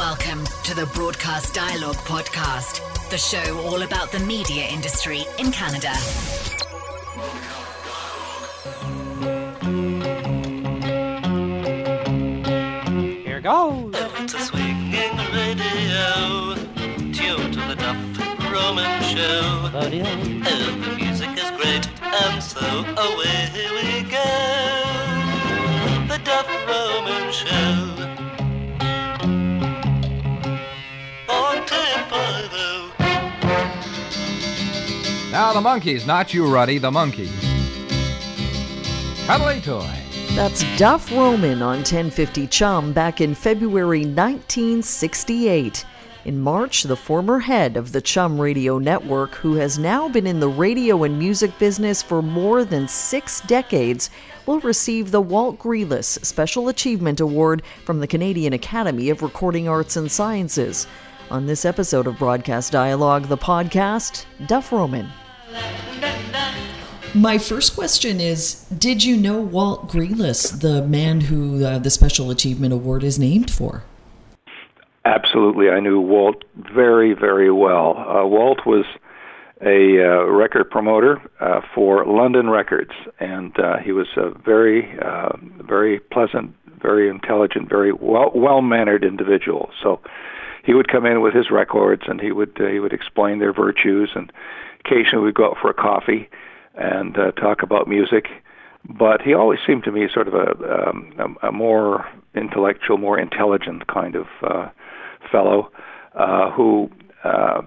Welcome to the Broadcast Dialogue Podcast, the show all about the media industry in Canada. Here goes. It's a swinging radio, tuned to the Duff Roman show. Oh, the music is great, and so away we go. The Duff Roman show. Now the Monkees, not you, Ruddy, the Monkees. Cuddly toy. That's Duff Roman on 1050 Chum back in February 1968. In March, the former head of the Chum Radio Network, who has now been in the radio and music business for more than six decades, will receive the Walt Grealis Special Achievement Award from the Canadian Academy of Recording Arts and Sciences. On this episode of Broadcast Dialogue, the podcast, Duff Roman. My first question is Did you know Walt Grealis, the man who uh, the Special Achievement Award is named for? Absolutely. I knew Walt very, very well. Uh, Walt was a uh, record promoter uh, for London Records, and uh, he was a very, uh, very pleasant, very intelligent, very well well mannered individual. So he would come in with his records, and he would uh, he would explain their virtues, and occasionally we'd go out for a coffee and uh, talk about music. But he always seemed to me sort of a, um, a, a more intellectual, more intelligent kind of uh, fellow uh, who uh,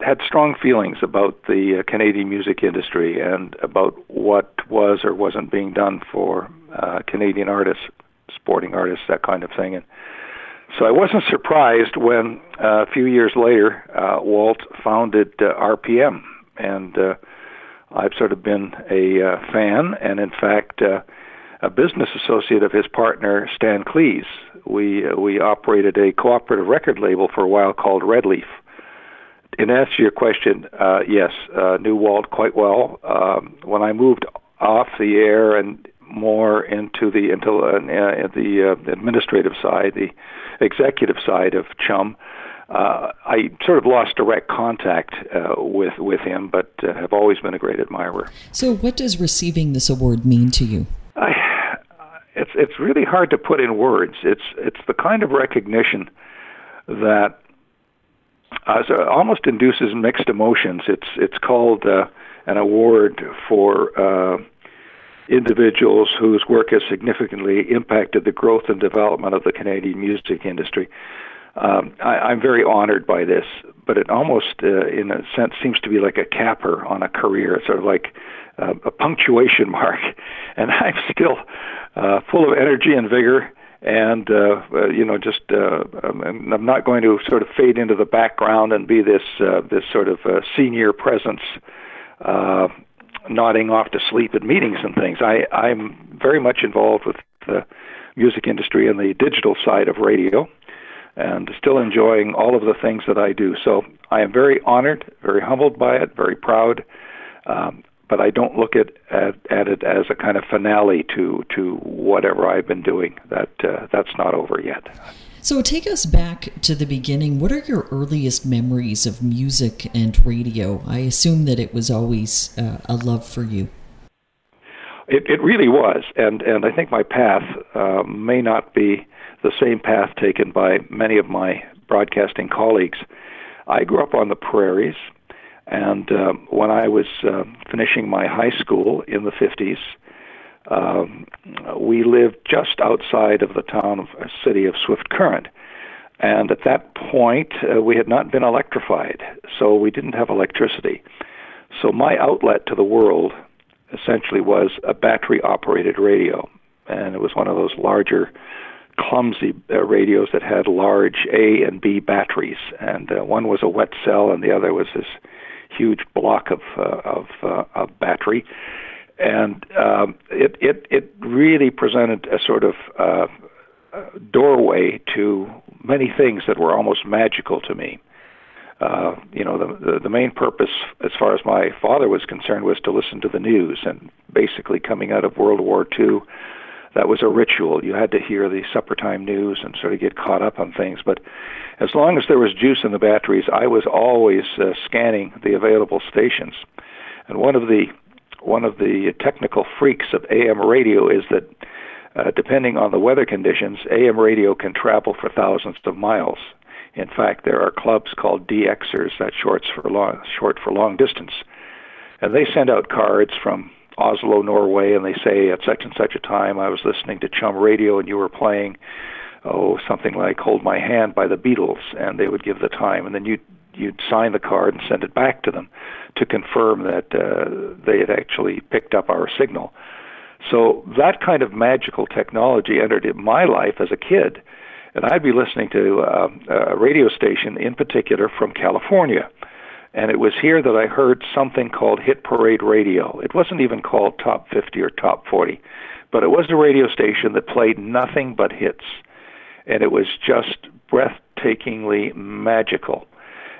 had strong feelings about the uh, Canadian music industry and about what was or wasn't being done for uh, Canadian artists, sporting artists, that kind of thing. And so I wasn't surprised when uh, a few years later uh, Walt founded uh, RPM, and uh, I've sort of been a uh, fan, and in fact. Uh, a business associate of his partner Stan Klees. We uh, we operated a cooperative record label for a while called Red Leaf. In answer to your question, uh, yes, uh, knew Walt quite well. Um, when I moved off the air and more into the into uh, uh, the uh, administrative side, the executive side of Chum, I sort of lost direct contact uh, with with him, but uh, have always been a great admirer. So, what does receiving this award mean to you? I, it's it's really hard to put in words. It's it's the kind of recognition that uh, so almost induces mixed emotions. It's it's called uh, an award for uh, individuals whose work has significantly impacted the growth and development of the Canadian music industry. Um, I, I'm very honored by this, but it almost, uh, in a sense, seems to be like a capper on a career. It's sort of like uh, a punctuation mark, and I'm still uh, full of energy and vigor. And uh, uh, you know, just uh, I'm, I'm not going to sort of fade into the background and be this uh, this sort of uh, senior presence, uh, nodding off to sleep at meetings and things. I I'm very much involved with the music industry and the digital side of radio, and still enjoying all of the things that I do. So I am very honored, very humbled by it, very proud. Um, but I don't look at, at at it as a kind of finale to to whatever I've been doing. That uh, that's not over yet. So, take us back to the beginning. What are your earliest memories of music and radio? I assume that it was always uh, a love for you. It, it really was, and and I think my path uh, may not be the same path taken by many of my broadcasting colleagues. I grew up on the prairies. And um, when I was uh, finishing my high school in the 50s, um, we lived just outside of the town of uh, city of Swift Current. And at that point, uh, we had not been electrified, so we didn't have electricity. So my outlet to the world essentially was a battery operated radio. And it was one of those larger, clumsy uh, radios that had large A and B batteries. And uh, one was a wet cell, and the other was this huge block of uh, of, uh, of battery, and um, it it it really presented a sort of uh, doorway to many things that were almost magical to me. Uh, you know, the, the the main purpose, as far as my father was concerned, was to listen to the news, and basically coming out of World War II. That was a ritual. You had to hear the supper time news and sort of get caught up on things. But as long as there was juice in the batteries, I was always uh, scanning the available stations. And one of the one of the technical freaks of AM radio is that uh, depending on the weather conditions, AM radio can travel for thousands of miles. In fact, there are clubs called DXers, that's short for long, short for long distance, and they send out cards from Oslo, Norway, and they say at such and such a time I was listening to Chum Radio and you were playing, oh, something like "Hold My Hand" by the Beatles, and they would give the time, and then you'd you'd sign the card and send it back to them to confirm that uh, they had actually picked up our signal. So that kind of magical technology entered in my life as a kid, and I'd be listening to uh, a radio station in particular from California. And it was here that I heard something called Hit Parade Radio. It wasn't even called Top 50 or Top 40, but it was a radio station that played nothing but hits. And it was just breathtakingly magical.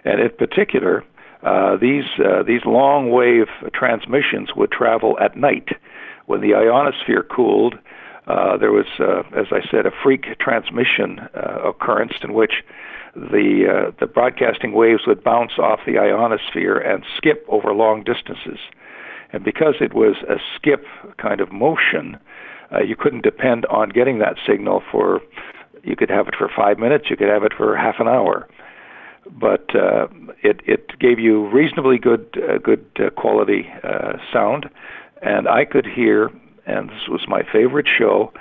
And in particular, uh, these uh, these long wave transmissions would travel at night when the ionosphere cooled. Uh, there was, uh, as I said, a freak transmission uh, occurrence in which the uh, the broadcasting waves would bounce off the ionosphere and skip over long distances. And because it was a skip kind of motion, uh, you couldn't depend on getting that signal for. You could have it for five minutes. You could have it for half an hour but uh, it it gave you reasonably good uh, good uh, quality uh, sound, and I could hear, and this was my favorite show,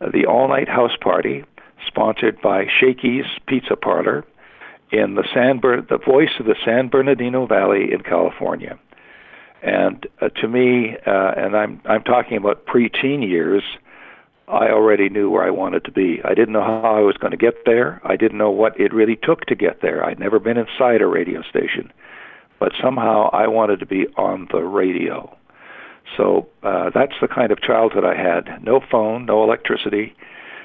uh, the all night house party, sponsored by Shakey's Pizza Parlor, in the San Ber- the voice of the San Bernardino Valley in California, and uh, to me, uh, and I'm I'm talking about preteen years I already knew where I wanted to be. I didn't know how I was going to get there. I didn't know what it really took to get there. I'd never been inside a radio station, but somehow I wanted to be on the radio. So uh, that's the kind of childhood I had. No phone, no electricity,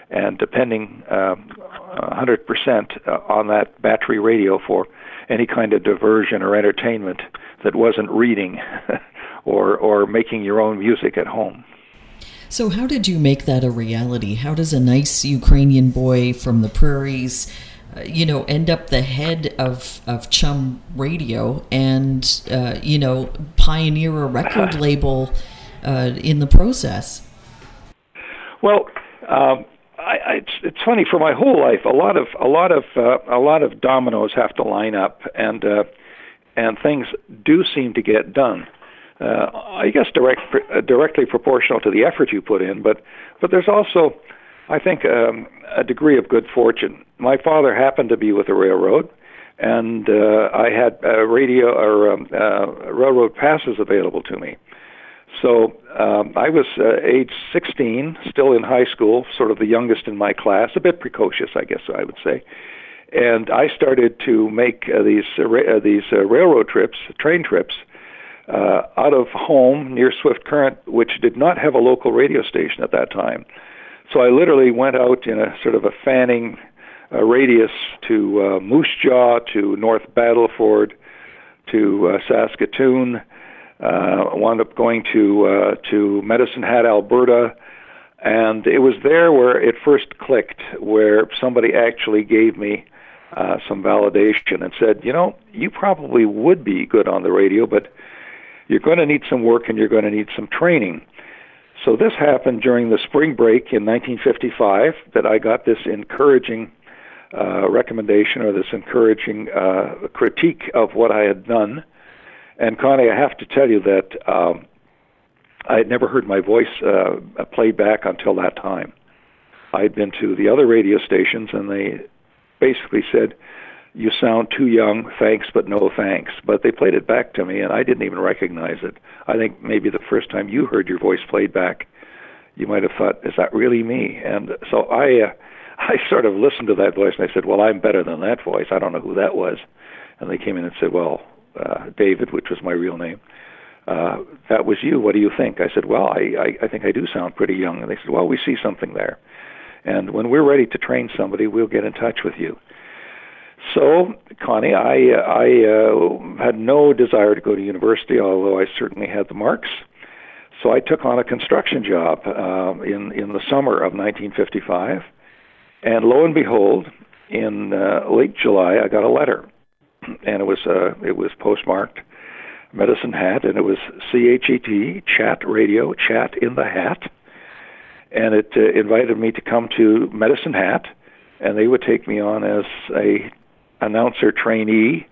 and depending um, 100% uh, on that battery radio for any kind of diversion or entertainment that wasn't reading or or making your own music at home. So, how did you make that a reality? How does a nice Ukrainian boy from the prairies, uh, you know, end up the head of, of Chum Radio and, uh, you know, pioneer a record label uh, in the process? Well, um, I, I, it's, it's funny. For my whole life, a lot of a lot of uh, a lot of dominoes have to line up, and uh, and things do seem to get done uh, I guess direct, uh, directly proportional to the effort you put in, but but there's also, I think, um, a degree of good fortune. My father happened to be with the railroad, and uh, I had uh, radio or um, uh, railroad passes available to me. So um, I was uh, age 16, still in high school, sort of the youngest in my class, a bit precocious, I guess I would say. And I started to make uh, these uh, ra- uh, these uh, railroad trips, train trips, uh, out of home near Swift Current, which did not have a local radio station at that time. So I literally went out in a sort of a fanning uh, radius to uh, Moose Jaw, to North Battleford, to uh, Saskatoon. Uh, wound up going to uh, to Medicine Hat, Alberta, and it was there where it first clicked, where somebody actually gave me uh, some validation and said, you know, you probably would be good on the radio, but you're going to need some work and you're going to need some training. So this happened during the spring break in 1955 that I got this encouraging uh, recommendation or this encouraging uh, critique of what I had done. And Connie, I have to tell you that um, I had never heard my voice uh, played back until that time. I had been to the other radio stations, and they basically said, you sound too young, thanks, but no thanks. But they played it back to me, and I didn't even recognize it. I think maybe the first time you heard your voice played back, you might have thought, "Is that really me?" And so I, uh, I sort of listened to that voice, and I said, "Well, I'm better than that voice. I don't know who that was." And they came in and said, "Well, uh, David, which was my real name." Uh, that was you. What do you think? I said, well, I, I, I think I do sound pretty young. And they said, well, we see something there. And when we're ready to train somebody, we'll get in touch with you. So, Connie, I I uh, had no desire to go to university, although I certainly had the marks. So I took on a construction job uh, in in the summer of 1955, and lo and behold, in uh, late July, I got a letter, and it was uh, it was postmarked Medicine Hat, and it was C H E T Chat Radio Chat in the Hat, and it uh, invited me to come to Medicine Hat, and they would take me on as a announcer trainee,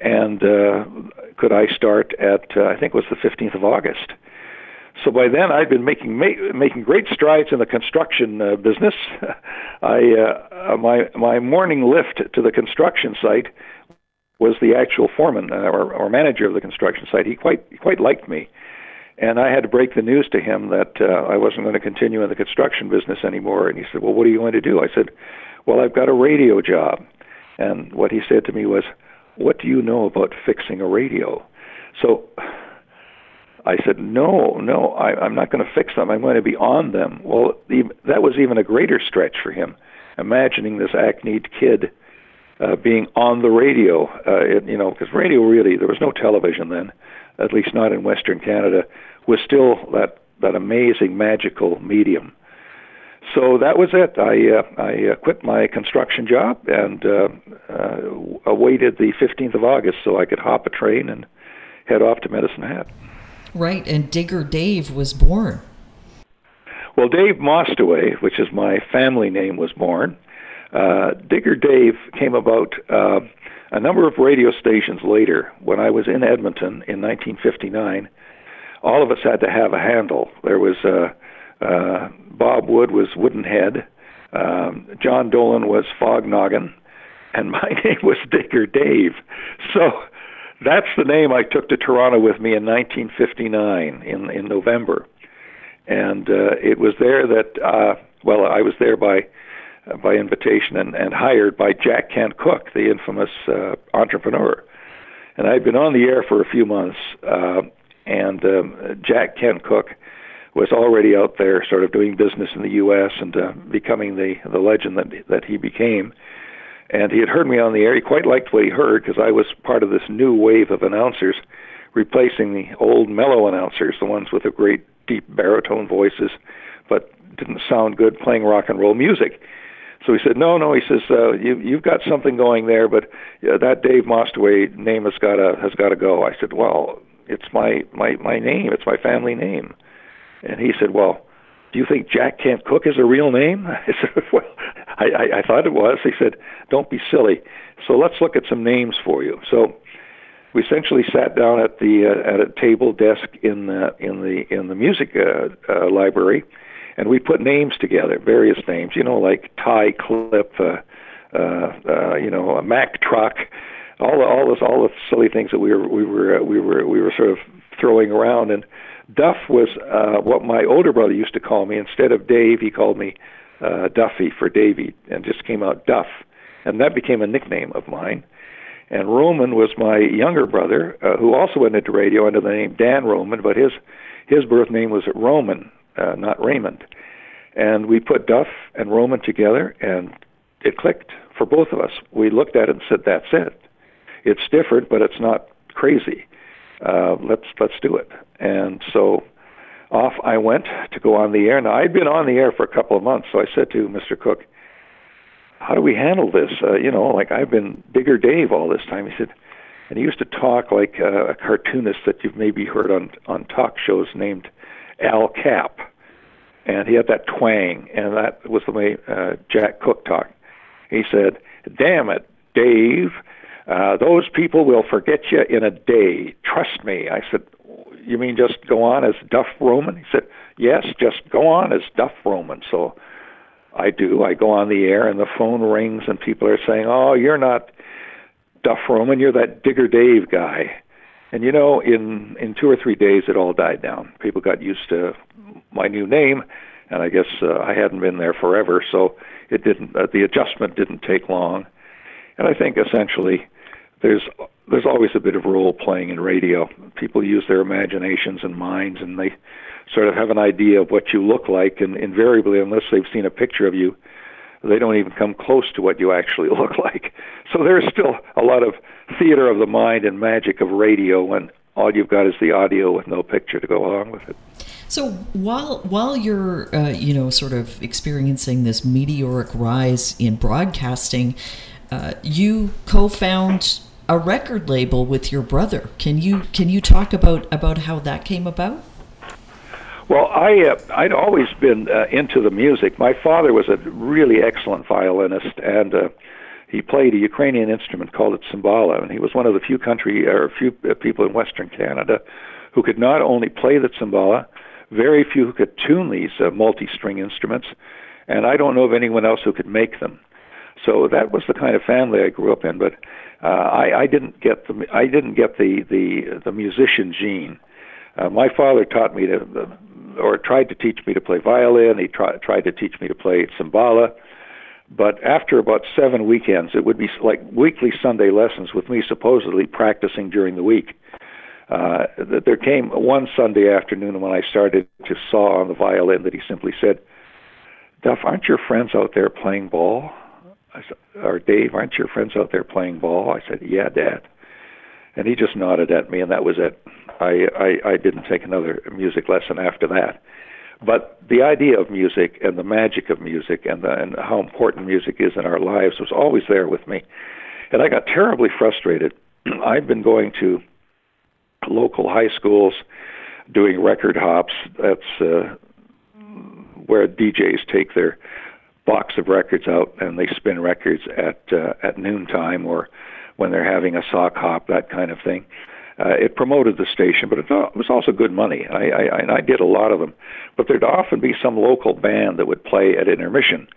and uh, could I start at uh, I think it was the 15th of August. So by then I'd been making ma- making great strides in the construction uh, business. I uh, my my morning lift to the construction site was the actual foreman uh, or, or manager of the construction site. He quite he quite liked me, and I had to break the news to him that uh, I wasn't going to continue in the construction business anymore. And he said, "Well, what are you going to do?" I said, "Well, I've got a radio job." And what he said to me was, "What do you know about fixing a radio?" So I said, "No, no, I, I'm not going to fix them. I'm going to be on them." Well, the, that was even a greater stretch for him, imagining this acne kid uh, being on the radio. Uh, it, you know, because radio really there was no television then, at least not in Western Canada, was still that that amazing magical medium. So that was it. I uh, I uh, quit my construction job and uh, uh, awaited the 15th of August so I could hop a train and head off to Medicine Hat. Right, and Digger Dave was born. Well, Dave Mostaway, which is my family name, was born. Uh, Digger Dave came about uh, a number of radio stations later when I was in Edmonton in 1959. All of us had to have a handle. There was uh, uh, Bob Wood was Woodenhead, um, John Dolan was Fog Noggin, and my name was Digger Dave. So that's the name I took to Toronto with me in 1959 in in November, and uh, it was there that uh, well I was there by by invitation and, and hired by Jack Kent Cooke, the infamous uh, entrepreneur, and I'd been on the air for a few months, uh, and um, Jack Kent Cooke was already out there, sort of doing business in the U.S. and uh, becoming the the legend that that he became and he had heard me on the air. He quite liked what he heard because I was part of this new wave of announcers, replacing the old mellow announcers, the ones with the great deep baritone voices, but didn't sound good playing rock and roll music. So he said, "No, no." He says, uh, "You you've got something going there, but uh, that Dave Mostaway name has got to has got to go." I said, "Well, it's my my my name. It's my family name." And he said, "Well." do you think Jack Kent Cooke is a real name? I said, well, I, I, I thought it was. He said, don't be silly. So let's look at some names for you. So we essentially sat down at the uh, at a table desk in the in the in the music uh, uh, library, and we put names together, various names, you know, like tie clip, uh, uh, uh, you know, a Mack truck, all the, all this all the silly things that we were we were uh, we were we were sort of throwing around and Duff was uh, what my older brother used to call me. Instead of Dave, he called me uh, Duffy for Davy, and just came out Duff, and that became a nickname of mine. And Roman was my younger brother, uh, who also went into radio under the name Dan Roman, but his his birth name was Roman, uh, not Raymond. And we put Duff and Roman together, and it clicked for both of us. We looked at it and said, "That's it. It's different, but it's not crazy." uh, let's let's do it. And so off I went to go on the air. Now I'd been on the air for a couple of months, so I said to Mr. Cooke, "How do we handle this? Uh, you know, like I've been Digger Dave all this time." He said, and he used to talk like uh, a cartoonist that you've maybe heard on on talk shows named Al Capp, and he had that twang, and that was the way uh, Jack Cooke talked. He said, "Damn it, Dave." Uh, those people will forget you in a day. Trust me. I said, You mean just go on as Duff Roman? He said, Yes, just go on as Duff Roman. So I do. I go on the air and the phone rings and people are saying, Oh, you're not Duff Roman, you're that Digger Dave guy. And you know, in in two or three days, it all died down. People got used to my new name, and I guess uh, I hadn't been there forever, so it didn't. Uh, the adjustment didn't take long. And I think essentially there's there's always a bit of role playing in radio. People use their imaginations and minds, and they sort of have an idea of what you look like, and invariably, unless they've seen a picture of you, they don't even come close to what you actually look like. So there's still a lot of theater of the mind and magic of radio, and all you've got is the audio with no picture to go along with it. So while while you're uh, you know sort of experiencing this meteoric rise in broadcasting, uh, you co-found a record label with your brother. Can you can you talk about about how that came about? Well, I uh, I'd always been uh, into the music. My father was a really excellent violinist, and uh, he played a Ukrainian instrument called it cymbala, and he was one of the few country or few uh, people in Western Canada who could not only play the cymbala, very few who could tune these uh, multi-string instruments, and I don't know of anyone else who could make them. So that was the kind of family I grew up in. But uh, I, I didn't get the I didn't get the the the musician gene. Uh, my father taught me to, or tried to teach me to play violin. He try, tried to teach me to play cymbala. But after about seven weekends, it would be like weekly Sunday lessons with me supposedly practicing during the week. Uh, there came one Sunday afternoon when I started to saw on the violin that he simply said, Duff, aren't your friends out there playing ball? I said, or Dave, aren't your friends out there playing ball? I said, yeah, Dad. And he just nodded at me, and that was it. I, I, I didn't take another music lesson after that. But the idea of music and the magic of music and, the, and how important music is in our lives was always there with me. And I got terribly frustrated. I've been going to local high schools doing record hops. That's uh, where DJs take their box of records out and they spin records at uh, at noontime or when they're having a sock hop, that kind of thing. Uh, it promoted the station, but it was also good money. I, I, I did a lot of them. But there'd often be some local band that would play at intermission,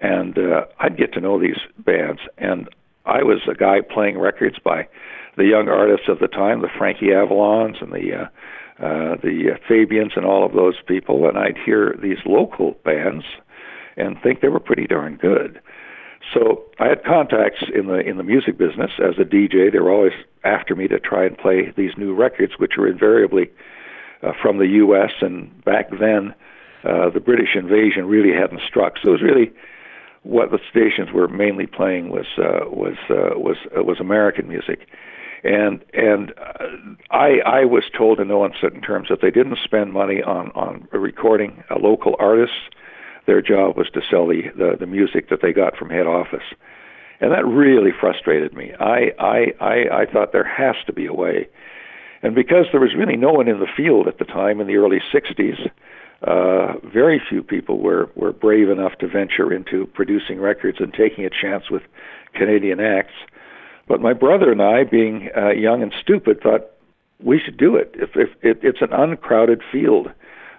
and uh, I'd get to know these bands. And I was a guy playing records by the young artists of the time, the Frankie Avalons and the uh, uh, the Fabians and all of those people, and I'd hear these local bands and think they were pretty darn good. So I had contacts in the in the music business as a DJ. They were always after me to try and play these new records, which were invariably uh, from the U.S. And back then, uh, the British invasion really hadn't struck. So it was really what the stations were mainly playing was uh, was uh, was uh, was American music, and and uh, I I was told in no uncertain terms that they didn't spend money on on recording uh, local artists their job was to sell the, the, the music that they got from head office. And that really frustrated me. I, I, I, I thought there has to be a way. And because there was really no one in the field at the time in the early 60s, uh, very few people were, were brave enough to venture into producing records and taking a chance with Canadian acts. But my brother and I, being uh, young and stupid, thought we should do it. If, if it, it's an uncrowded field,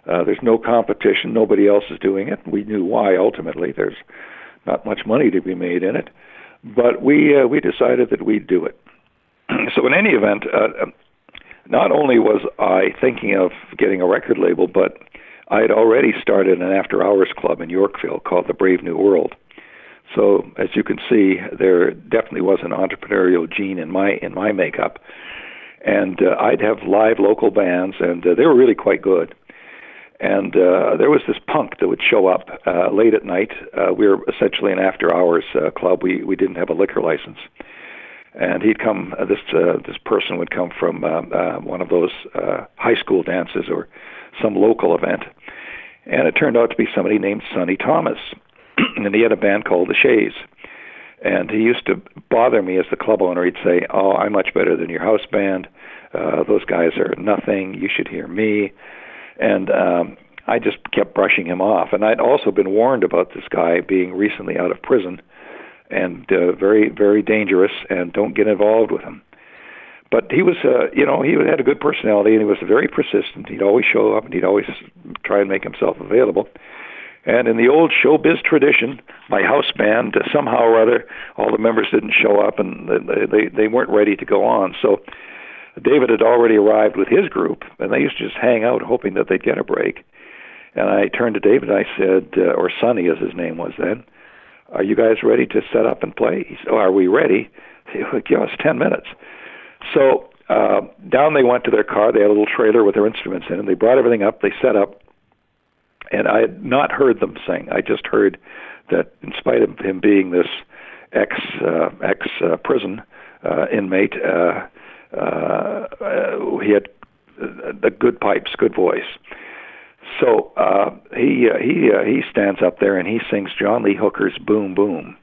uh, there's no competition. Nobody else is doing it. We knew why ultimately. There's not much money to be made in it, but we uh, we decided that we'd do it. so in any event, uh, not only was I thinking of getting a record label, but I had already started an after-hours club in Yorkville called the Brave New World. So as you can see, there definitely was an entrepreneurial gene in my in my makeup, and uh, I'd have live local bands, and uh, they were really quite good and uh, there was this punk that would show up uh, late at night. Uh, we were essentially an after-hours uh, club. We we didn't have a liquor license, and he'd come. Uh, this uh, this person would come from uh, uh, one of those uh, high school dances or some local event, and it turned out to be somebody named Sonny Thomas, and he had a band called the Shays. And he used to bother me as the club owner. He'd say, "Oh, I'm much better than your house band. Uh, those guys are nothing. You should hear me." And um, I just kept brushing him off. And I'd also been warned about this guy being recently out of prison and uh, very, very dangerous, and don't get involved with him. But he was, uh, you know, he had a good personality, and he was very persistent. He'd always show up, and he'd always try and make himself available. And in the old showbiz tradition, my house band uh, somehow or other, all the members didn't show up, and they they, they weren't ready to go on. So David had already arrived with his group, and they used to just hang out, hoping that they'd get a break. And I turned to David and I said, uh, or Sonny as his name was then, "Are you guys ready to set up and play?" He said, "Oh, are we ready?" He would give us ten minutes. So uh, down they went to their car. They had a little trailer with their instruments in, and they brought everything up. They set up, and I had not heard them sing. I just heard that, in spite of him being this ex uh, ex uh, prison uh, inmate. Uh, Uh, he had the good pipes, good voice. So uh, he uh, he uh, he stands up there and he sings John Lee Hooker's "Boom Boom,"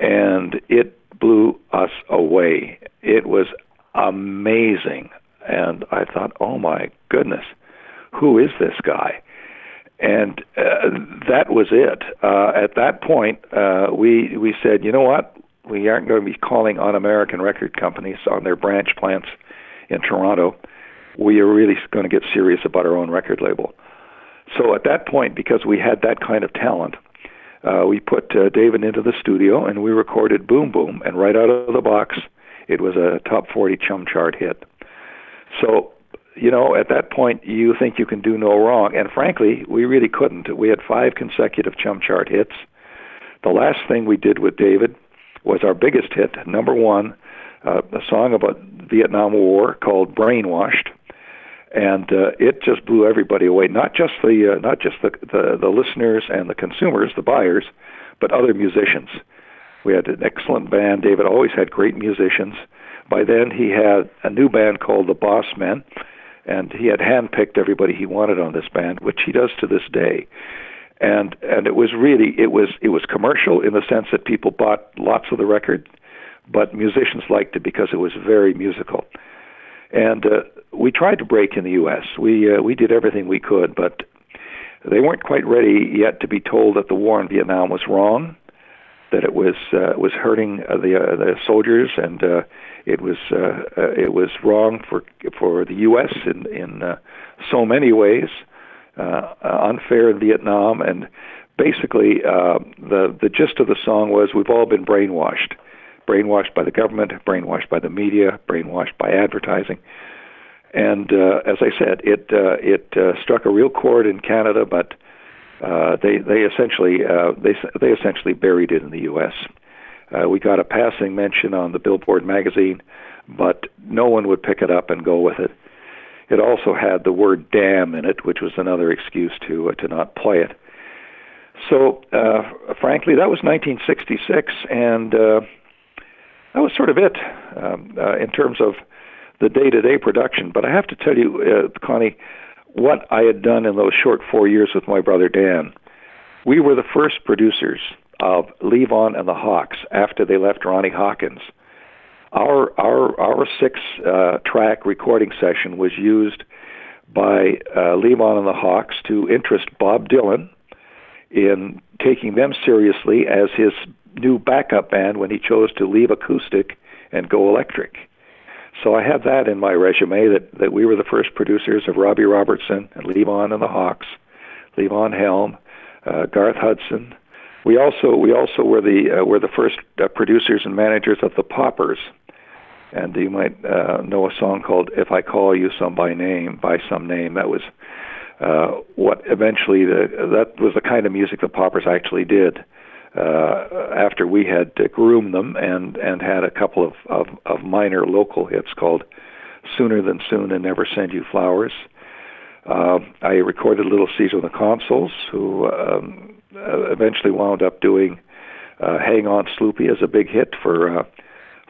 and it blew us away. It was amazing, and I thought, "Oh my goodness, who is this guy?" And uh, that was it. Uh, at that point, uh, we we said, "You know what? We aren't going to be calling on American record companies on their branch plants in Toronto. We are really going to get serious about our own record label." So at that point, because we had that kind of talent, uh, we put uh, David into the studio and we recorded Boom Boom, and right out of the box, it was a top 40 chum chart hit. So, you know, at that point, you think you can do no wrong, and frankly, we really couldn't. We had five consecutive chum chart hits. The last thing we did with David was our biggest hit, number one, uh, a song about the Vietnam War called "Brainwashed." and uh, it just blew everybody away. Not just the uh, not just the, the the listeners and the consumers, the buyers, but other musicians. We had an excellent band. David always had great musicians. By then, he had a new band called the Boss Men, and he had handpicked everybody he wanted on this band, which he does to this day. And and it was really it was it was commercial in the sense that people bought lots of the record, but musicians liked it because it was very musical. And uh, we tried to break in the U.S. We uh, we did everything we could, but they weren't quite ready yet to be told that the war in Vietnam was wrong, that it was uh, was hurting uh, the uh, the soldiers, and uh, it was uh, uh, it was wrong for for the U.S. in in uh, so many ways, uh, unfair in Vietnam, and basically uh, the the gist of the song was we've all been brainwashed brainwashed by the government, brainwashed by the media, brainwashed by advertising. And uh, as I said, it uh, it uh, struck a real chord in Canada, but uh, they they essentially uh, they they essentially buried it in the U.S. Uh, we got a passing mention on the Billboard magazine, but no one would pick it up and go with it. It also had the word "damn" in it, which was another excuse to uh, to not play it. So, uh, frankly, that was 1966, and uh, that was sort of it um, uh, in terms of the day-to-day production. But I have to tell you, uh, Connie, what I had done in those short four years with my brother Dan. We were the first producers of Levon and the Hawks after they left Ronnie Hawkins. Our our our six uh, track recording session was used by uh, Levon and the Hawks to interest Bob Dylan in taking them seriously as his new backup band when he chose to leave acoustic and go electric. So I have that in my resume that, that we were the first producers of Robbie Robertson and Levon and the Hawks, Levon Helm, uh, Garth Hudson. We also we also were the uh, were the first uh, producers and managers of the Paupers, and you might uh, know a song called "If I Call You Some by Name" by some name. That was uh, what eventually the that was the kind of music the Paupers actually did uh, after we had uh, groomed them and and had a couple of, of of minor local hits called "Sooner Than Soon" and "Never Send You Flowers." Uh, I recorded Little Caesar and the Consuls, who um, uh, eventually wound up doing uh, "Hang On Sloopy" as a big hit for uh,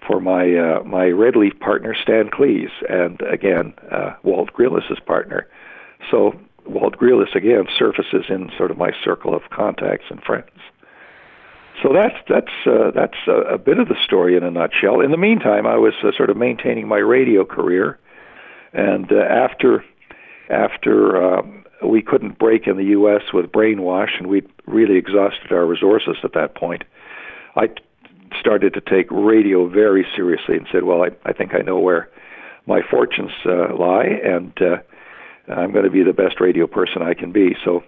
for my uh, my Red Leaf partner Stan Klees, and again uh, Walt Grealis's partner. So Walt Grealis again surfaces in sort of my circle of contacts and friends. So that's that's uh, that's a, a bit of the story in a nutshell. In the meantime, I was uh, sort of maintaining my radio career, and uh, after after um, we couldn't break in the U.S. with Brainwash, and we'd really exhausted our resources at that point, I started to take radio very seriously and said, "Well, I, I think I know where my fortunes uh, lie, and uh, I'm going to be the best radio person I can be." So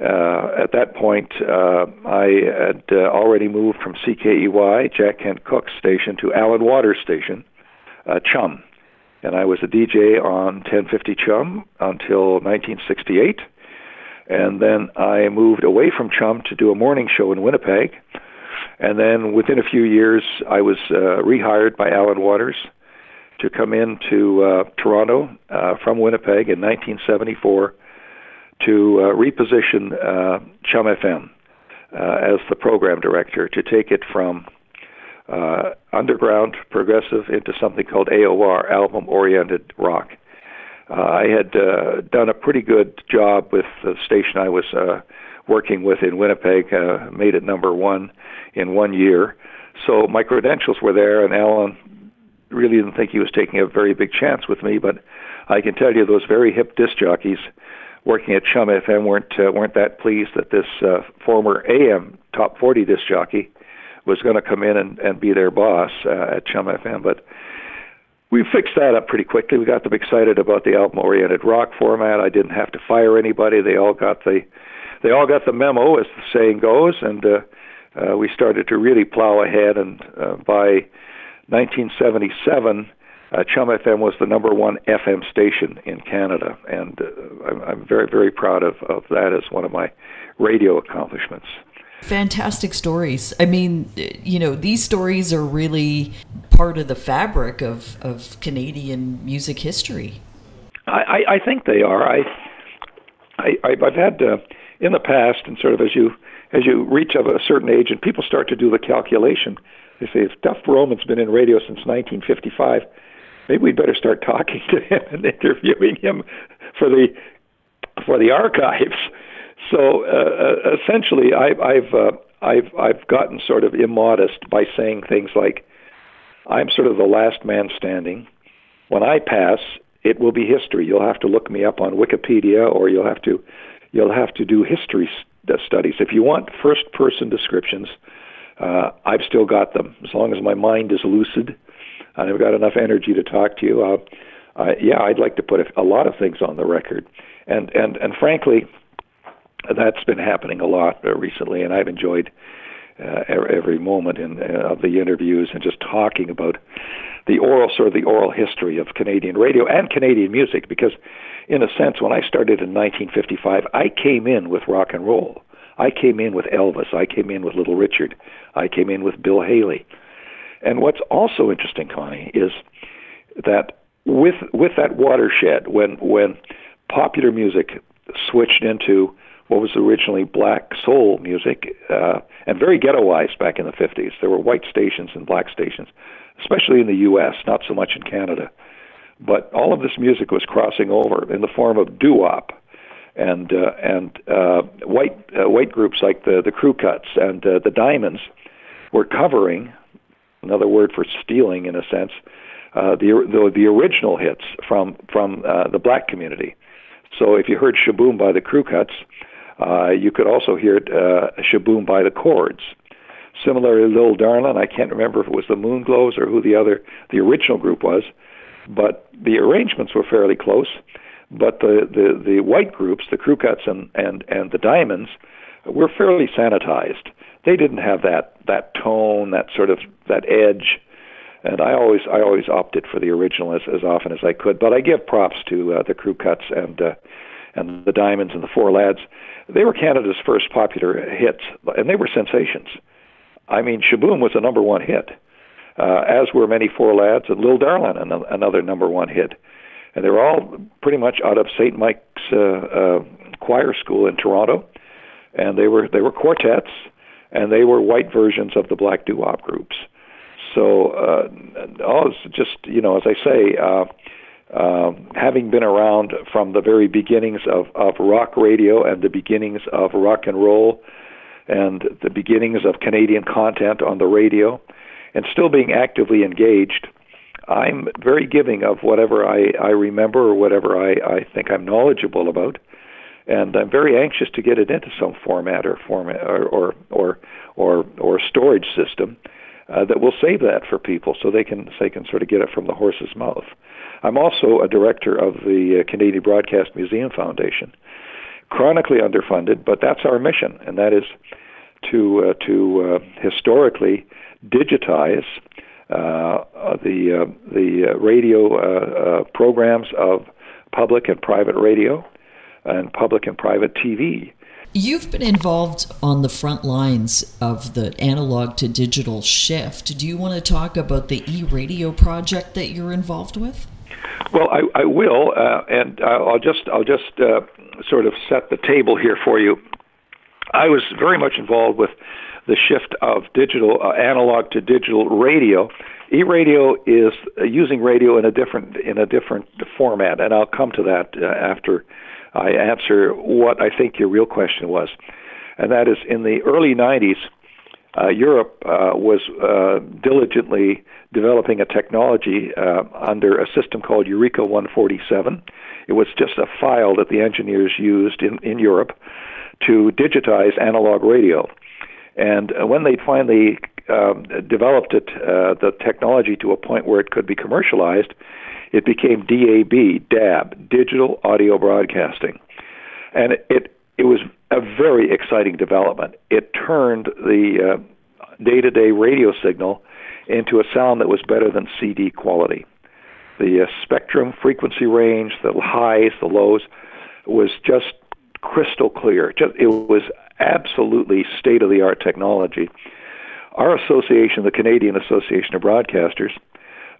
uh, at that point, uh, I had uh, already moved from CKEY, Jack Kent Cooke station, to Allan Waters station, uh, Chum. And I was a DJ on 1050 Chum until 1968. And then I moved away from Chum to do a morning show in Winnipeg. And then within a few years, I was uh, rehired by Allan Waters to come into uh, Toronto uh, from Winnipeg in 1974 to uh, reposition uh, Chum FM uh, as the program director to take it from uh, underground progressive into something called AOR, album oriented rock. Uh, I had uh, done a pretty good job with the station I was uh, working with in Winnipeg, uh, made it number one in one year. So my credentials were there, and Allan really didn't think he was taking a very big chance with me. But I can tell you, those very hip disc jockeys working at Chum FM weren't uh, weren't that pleased that this uh, former AM top 40 disc jockey was going to come in and, and be their boss uh, at Chum FM. But we fixed that up pretty quickly. We got them excited about the album-oriented rock format. I didn't have to fire anybody. They all got the they all got the memo, as the saying goes, and uh, uh, we started to really plow ahead. And uh, by 1977, uh, Chum FM was the number one FM station in Canada, and uh, I'm, I'm very, very proud of, of that as one of my radio accomplishments. Fantastic stories. I mean, you know, these stories are really part of the fabric of, of Canadian music history. I, I, I think they are. I, I I've had uh, in the past, and sort of as you as you reach of a certain age, and people start to do the calculation, they say if Duff Roman's been in radio since 1955, maybe we'd better start talking to him and interviewing him for the for the archives. So uh, uh, essentially, I've I've uh, I've I've gotten sort of immodest by saying things like, "I'm sort of the last man standing. When I pass, it will be history. You'll have to look me up on Wikipedia, or you'll have to you'll have to do history st- studies. If you want first-person descriptions, uh, I've still got them. As long as my mind is lucid, and I've got enough energy to talk to you. Uh, uh, yeah, I'd like to put a, a lot of things on the record, and and and frankly that's been happening a lot uh, recently, and I've enjoyed uh, every moment in, uh, of the interviews and just talking about the oral sort of the oral history of Canadian radio and Canadian music. Because, in a sense, when I started in 1955, I came in with rock and roll. I came in with Elvis. I came in with Little Richard. I came in with Bill Haley. And what's also interesting, Connie, is that with with that watershed, when when popular music switched into what was originally black soul music uh, and very ghettoized back in the 50s. There were white stations and black stations, especially in the U.S., not so much in Canada. But all of this music was crossing over in the form of doo-wop, and uh, and uh, white uh, white groups like the the Crew Cuts and uh, the Diamonds were covering, another word for stealing in a sense, uh, the, the the original hits from from uh, the black community. So if you heard Shaboom by the Crew Cuts, uh, you could also hear it, uh, Shaboom by the Chords. Similarly, Lil Darlin', I can't remember if it was the Moonglows or who the other, the original group was, but the arrangements were fairly close. But the, the, the white groups, the Crew Cuts and, and, and the Diamonds, were fairly sanitized. They didn't have that, that tone, that sort of that edge and I always I always opted for the original as, as often as I could. But I give props to uh, the crew cuts and uh, and the Diamonds and the Four Lads. They were Canada's first popular hits, and they were sensations. I mean, Shaboom was a number one hit, uh, as were many Four Lads and Lil Darlin', another number one hit. And they were all pretty much out of St. Mike's uh, uh, Choir School in Toronto, and they were they were quartets, and they were white versions of the black doo-wop groups. So, uh, oh, just you know, as I say. Uh, having been around from the very beginnings of, of rock radio and the beginnings of rock and roll and the beginnings of Canadian content on the radio, and still being actively engaged, I'm very giving of whatever I, I remember or whatever I, I think I'm knowledgeable about. And I'm very anxious to get it into some format or format or or or or, or storage system uh, that will save that for people, so they can they can sort of get it from the horse's mouth. I'm also a director of the uh, Canadian Broadcast Museum Foundation, chronically underfunded, but that's our mission, and that is to uh, to uh, historically digitize uh, the uh, the uh, radio uh, uh, programs of public and private radio and public and private TV. You've been involved on the front lines of the analog to digital shift. Do you want to talk about the e radio project that you're involved with? Well, I, I will, uh, and I'll just I'll just uh, sort of set the table here for you. I was very much involved with the shift of digital uh, analog to digital radio. E-radio is uh, using radio in a different in a different format, and I'll come to that uh, after I answer what I think your real question was, and that is in the early '90s. Uh, Europe uh, was uh, diligently developing a technology uh, under a system called Eureka 147. It was just a file that the engineers used in, in Europe to digitize analog radio. And uh, when they finally um, developed it, uh, the technology to a point where it could be commercialized, it became DAB, DAB, Digital Audio Broadcasting. And it, it was a very exciting development. It turned the day to day radio signal into a sound that was better than CD quality. The uh, spectrum frequency range, the highs, the lows, was just crystal clear. Just, it was absolutely state of the art technology. Our association, the Canadian Association of Broadcasters,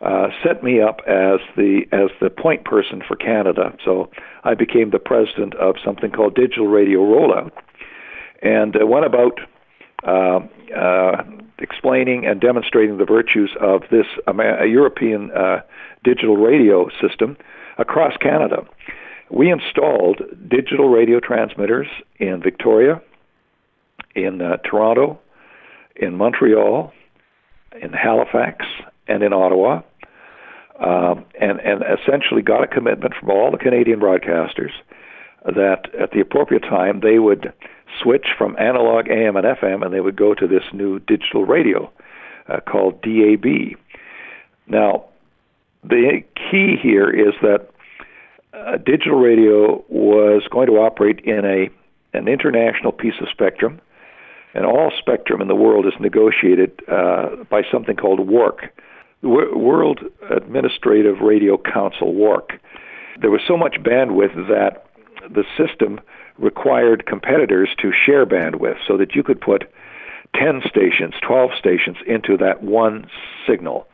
uh, set me up as the as the point person for Canada. So I became the president of something called Digital Radio Rollout, and uh, went about uh, uh, explaining and demonstrating the virtues of this Amer- European uh, digital radio system across Canada. We installed digital radio transmitters in Victoria, in uh, Toronto, in Montreal, in Halifax, and in Ottawa, um, and, and essentially got a commitment from all the Canadian broadcasters that at the appropriate time they would switch from analog AM and FM and they would go to this new digital radio uh, called DAB. Now, the key here is that uh, digital radio was going to operate in a an international piece of spectrum, and all spectrum in the world is negotiated uh, by something called WARC, World Administrative Radio Council (WARC). There was so much bandwidth that the system required competitors to share bandwidth so that you could put 10 stations, 12 stations into that one signal.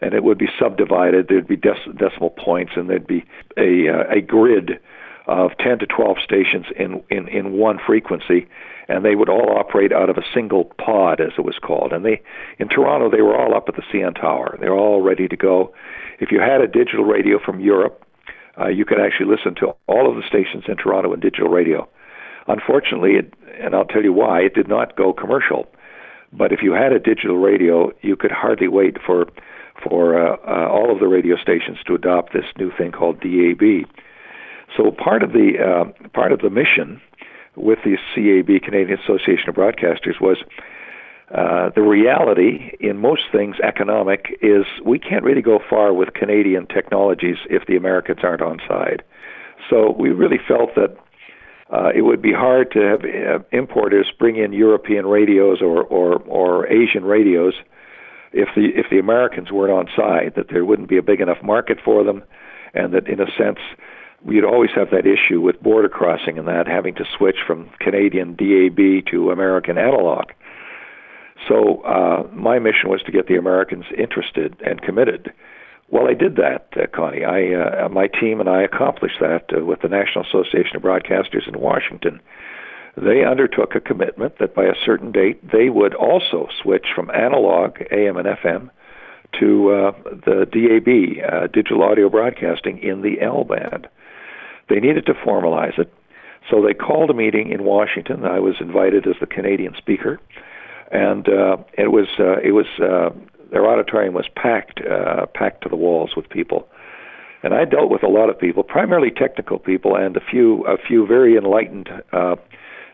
And it would be subdivided. There'd be dec- decimal points, and there'd be a, uh, a grid of 10 to 12 stations in, in, in one frequency, and they would all operate out of a single pod, as it was called. And they, in Toronto, they were all up at the CN Tower. They were all ready to go. If you had a digital radio from Europe, uh, you could actually listen to all of the stations in Toronto in digital radio. Unfortunately, it, and I'll tell you why, it did not go commercial. But if you had a digital radio, you could hardly wait for for uh, uh, all of the radio stations to adopt this new thing called DAB. So part of the uh, part of the mission with the CAB Canadian Association of Broadcasters was uh, the reality in most things economic is we can't really go far with Canadian technologies if the Americans aren't on side. So we really felt that uh, it would be hard to have uh, importers bring in European radios or, or, or Asian radios if the if the Americans weren't on side. That there wouldn't be a big enough market for them, and that in a sense we'd always have that issue with border crossing and that having to switch from Canadian DAB to American analog. So uh, my mission was to get the Americans interested and committed. Well, I did that, uh, Connie. I, uh, my team and I accomplished that uh, with the National Association of Broadcasters in Washington. They undertook a commitment that by a certain date they would also switch from analog AM and FM to uh, the DAB, uh, digital audio broadcasting, in the L band. They needed to formalize it, so they called a meeting in Washington. I was invited as the Canadian speaker and uh, it was uh, it was uh, their auditorium was packed uh, packed to the walls with people. And I dealt with a lot of people, primarily technical people, and a few a few very enlightened uh,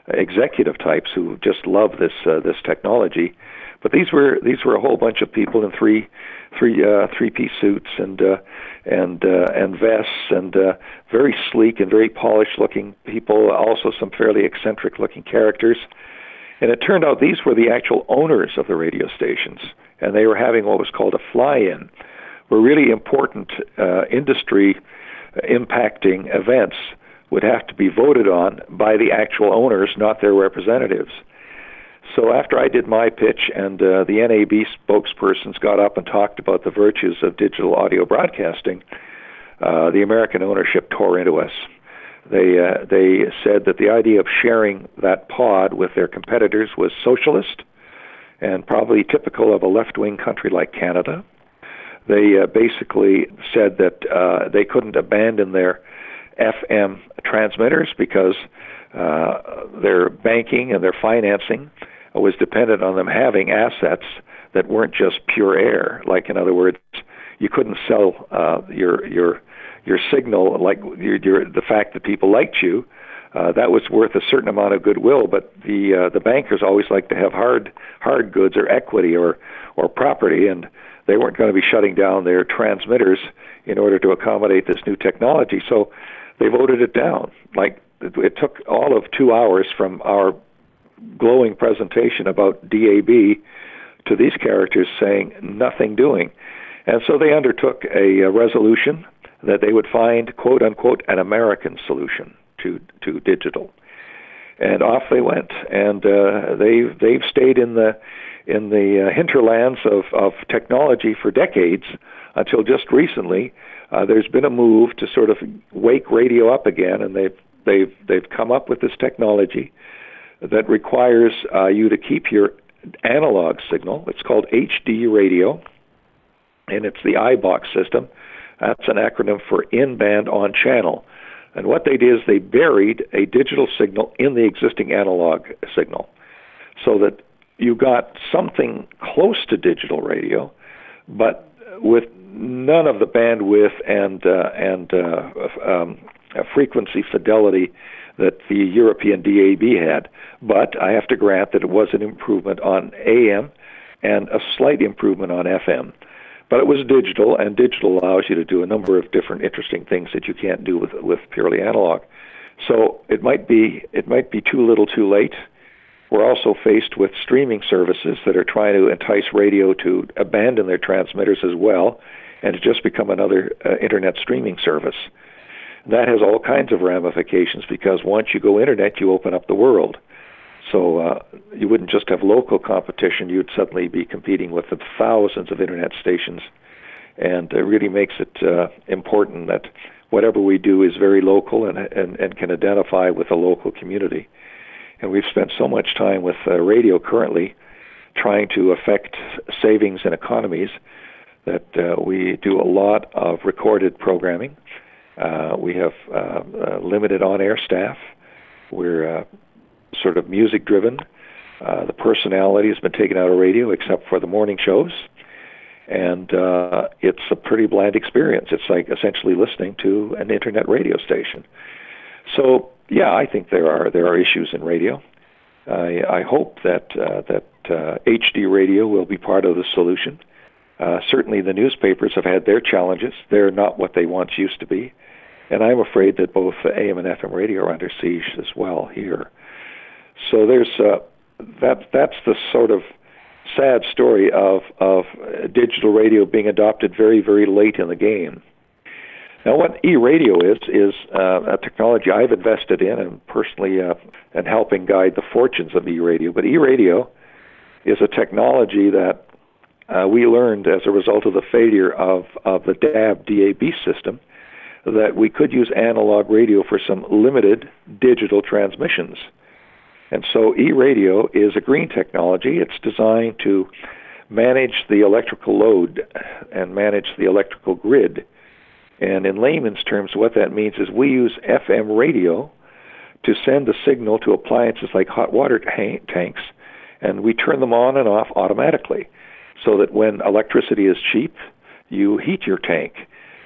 executive types who just love this uh, this technology. But these were these were a whole bunch of people in three three uh, three piece suits and uh, and uh, and vests and uh, very sleek and very polished looking people. Also some fairly eccentric looking characters. And it turned out these were the actual owners of the radio stations, and they were having what was called a fly-in, where really important uh, industry impacting events would have to be voted on by the actual owners, not their representatives. So after I did my pitch and uh, the NAB spokespersons got up and talked about the virtues of digital audio broadcasting, uh, the American ownership tore into us. They uh, they said that the idea of sharing that pod with their competitors was socialist, and probably typical of a left wing country like Canada. They uh, basically said that uh, they couldn't abandon their FM transmitters because uh, their banking and their financing was dependent on them having assets that weren't just pure air. Like in other words, you couldn't sell uh, your your your signal like your, your the fact that people liked you. Uh, that was worth a certain amount of goodwill, but the uh, the bankers always like to have hard hard goods or equity or or property, and they weren't going to be shutting down their transmitters in order to accommodate this new technology. So they voted it down. Like it, it took all of two hours from our glowing presentation about DAB to these characters saying nothing doing. And so they undertook a, a resolution that they would find, quote unquote, an American solution to, to digital. And off they went, and uh, they they've stayed in the in the uh, hinterlands of, of technology for decades until just recently. Uh, there's been a move to sort of wake radio up again, and they've they've they've come up with this technology that requires uh, you to keep your analog signal. It's called HD radio, and it's the IBOC system. That's an acronym for in band on channel. And what they did is they buried a digital signal in the existing analog signal so that you got something close to digital radio, but with none of the bandwidth and uh, and uh, um, frequency fidelity that the European DAB had. But I have to grant that it was an improvement on AM and a slight improvement on FM. But it was digital, and digital allows you to do a number of different interesting things that you can't do with with purely analog. So it might be it might be too little, too late. We're also faced with streaming services that are trying to entice radio to abandon their transmitters as well, and to just become another uh, internet streaming service. That has all kinds of ramifications because once you go internet, you open up the world. So uh, you wouldn't just have local competition; you'd suddenly be competing with the thousands of internet stations, and it really makes it uh, important that whatever we do is very local and, and and can identify with the local community. And we've spent so much time with uh, radio currently, trying to affect savings and economies, that uh, we do a lot of recorded programming. Uh, we have uh, uh, limited on-air staff. We're uh, sort of music driven. Uh, the personality has been taken out of radio except for the morning shows. And uh, it's a pretty bland experience. It's like essentially listening to an internet radio station. So yeah, I think there are there are issues in radio. I, I hope that uh, that uh, HD radio will be part of the solution. Uh, certainly, the newspapers have had their challenges. They're not what they once used to be, and I'm afraid that both AM and FM radio are under siege as well here. So there's uh, that. That's the sort of sad story of of digital radio being adopted very very late in the game. Now, what e-radio is is uh, a technology I've invested in and personally uh, and helping guide the fortunes of e-radio. But e-radio is a technology that uh, we learned as a result of the failure of of the DAB DAB system that we could use analog radio for some limited digital transmissions. And so e-radio is a green technology. It's designed to manage the electrical load and manage the electrical grid. And in layman's terms, what that means is we use FM radio to send the signal to appliances like hot water ta- tanks, and we turn them on and off automatically so that when electricity is cheap, you heat your tank.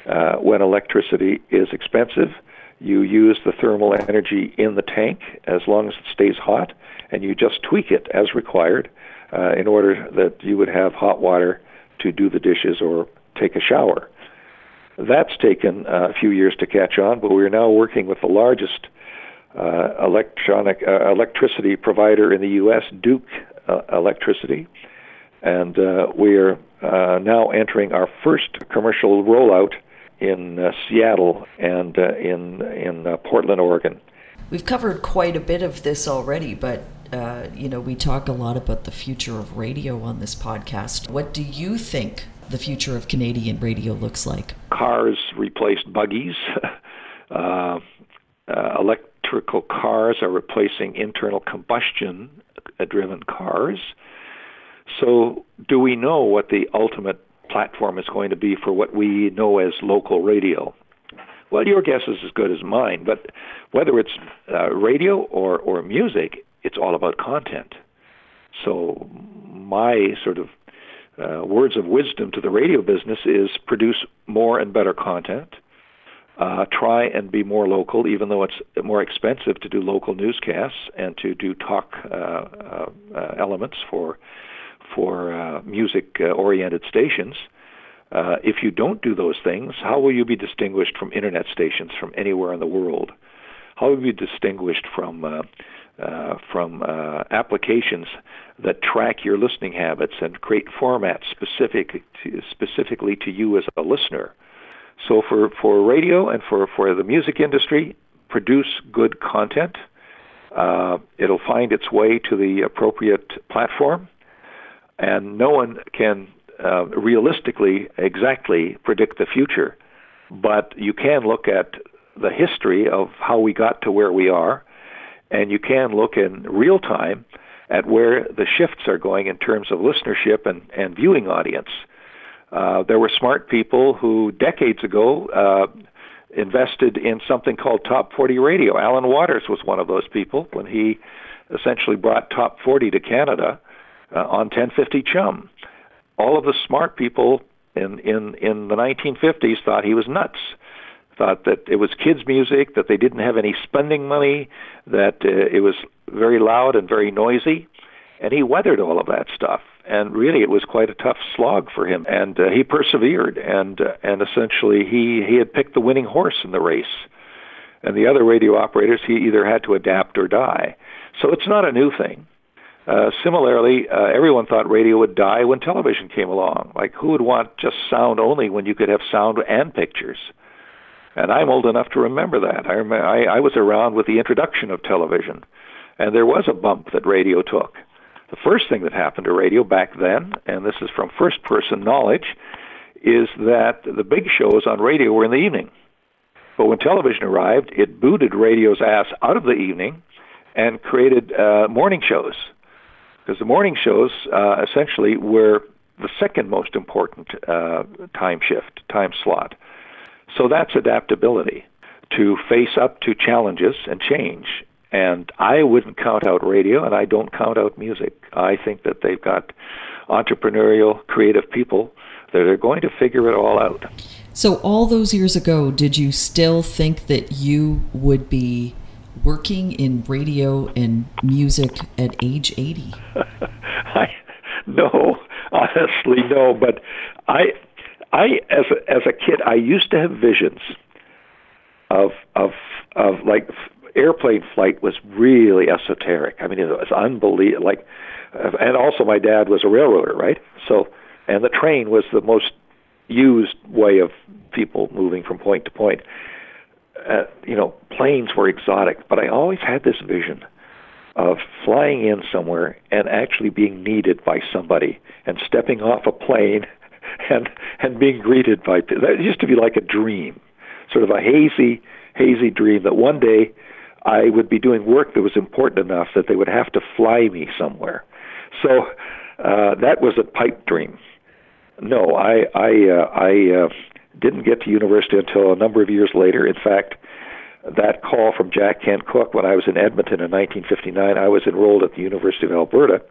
Uh, when electricity is expensive, you use the thermal energy in the tank as long as it stays hot, and you just tweak it as required uh, in order that you would have hot water to do the dishes or take a shower. That's taken uh, a few years to catch on, but we're now working with the largest uh, electronic uh, electricity provider in the U.S., Duke uh, Electricity, and uh, we are uh, now entering our first commercial rollout in uh, Seattle and uh, in in uh, Portland, Oregon. We've covered quite a bit of this already, but uh, you know we talk a lot about the future of radio on this podcast. What do you think the future of Canadian radio looks like? Cars replaced buggies. Uh, uh, electrical cars are replacing internal combustion driven cars. So, do we know what the ultimate platform is going to be for what we know as local radio? Well, your guess is as good as mine, but whether it's uh, radio or, or music, it's all about content. So, my sort of uh, words of wisdom to the radio business is produce more and better content. Uh, try and be more local, even though it's more expensive to do local newscasts and to do talk uh, uh, uh elements for for uh, music-oriented uh, stations. Uh, if you don't do those things, how will you be distinguished from internet stations from anywhere in the world? How will you be distinguished from uh, from applications that track your listening habits and create formats specific to, specifically to you as a listener. So for, for radio and for, for the music industry, produce good content. Uh, it'll find its way to the appropriate platform, and no one can uh, realistically exactly predict the future. But you can look at the history of how we got to where we are, and you can look in real time at where the shifts are going in terms of listenership and, and viewing audience. Uh, there were smart people who decades ago uh, invested in something called Top 40 Radio. Allan Waters was one of those people when he essentially brought Top 40 to Canada uh, on 1050 CHUM. All of the smart people in, in, in the 1950s thought he was nuts thought that it was kids' music, that they didn't have any spending money, that uh, it was very loud and very noisy, and he weathered all of that stuff. And really, it was quite a tough slog for him, and uh, he persevered. And uh, and essentially, he he had picked the winning horse in the race, and the other radio operators he either had to adapt or die. So it's not a new thing. Uh, similarly, uh, everyone thought radio would die when television came along. Like, who would want just sound only when you could have sound and pictures? And I'm old enough to remember that. I, remember, I, I was around with the introduction of television, and there was a bump that radio took. The first thing that happened to radio back then, and this is from first person knowledge, is that the big shows on radio were in the evening. But when television arrived, it booted radio's ass out of the evening and created uh, morning shows. Because the morning shows uh, essentially were the second most important uh, time shift, time slot. So that's adaptability to face up to challenges and change. And I wouldn't count out radio, and I don't count out music. I think that they've got entrepreneurial, creative people that are going to figure it all out. So, all those years ago, did you still think that you would be working in radio and music at age 80? I, no, honestly, no. But I, I as a, as a kid, I used to have visions of of of like airplane flight was really esoteric. I mean, it was unbelievable. Like, and also my dad was a railroader, right? So, and the train was the most used way of people moving from point to point. Uh, you know, planes were exotic, but I always had this vision of flying in somewhere and actually being needed by somebody and stepping off a plane and and being greeted by that used to be like a dream, sort of a hazy hazy dream that one day I would be doing work that was important enough that they would have to fly me somewhere. So uh, that was a pipe dream. No, I I uh, I uh, didn't get to university until a number of years later. In fact, that call from Jack Kent Cooke when I was in Edmonton in 1959, I was enrolled at the University of Alberta,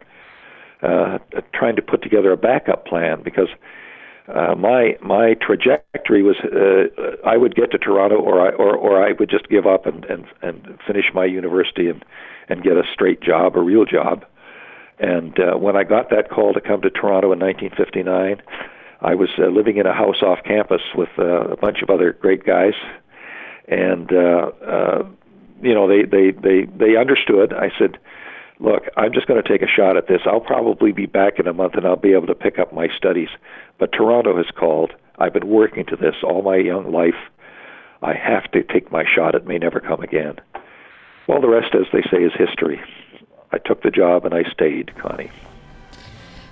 uh, trying to put together a backup plan because uh, my my trajectory was uh, I would get to Toronto or I or or I would just give up and and and finish my university and and get a straight job, a real job. And uh, when I got that call to come to Toronto in 1959, I was uh, living in a house off campus with uh, a bunch of other great guys, and uh, uh, you know they they they they understood. I said look, I'm just going to take a shot at this. I'll probably be back in a month and I'll be able to pick up my studies. But Toronto has called. I've been working to this all my young life. I have to take my shot. It may never come again. Well, the rest, as they say, is history. I took the job and I stayed, Connie.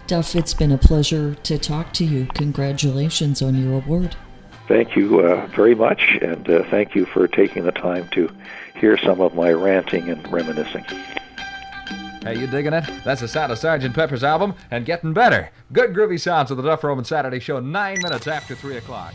Duff, it's been a pleasure to talk to you. Congratulations on your award. Thank you uh, very much, and uh, thank you for taking the time to hear some of my ranting and reminiscing. Hey, you digging it? That's the sound of Sgt. Pepper's album and getting better. Good groovy sounds of the Duff Roman Saturday Show, nine minutes after 3 o'clock.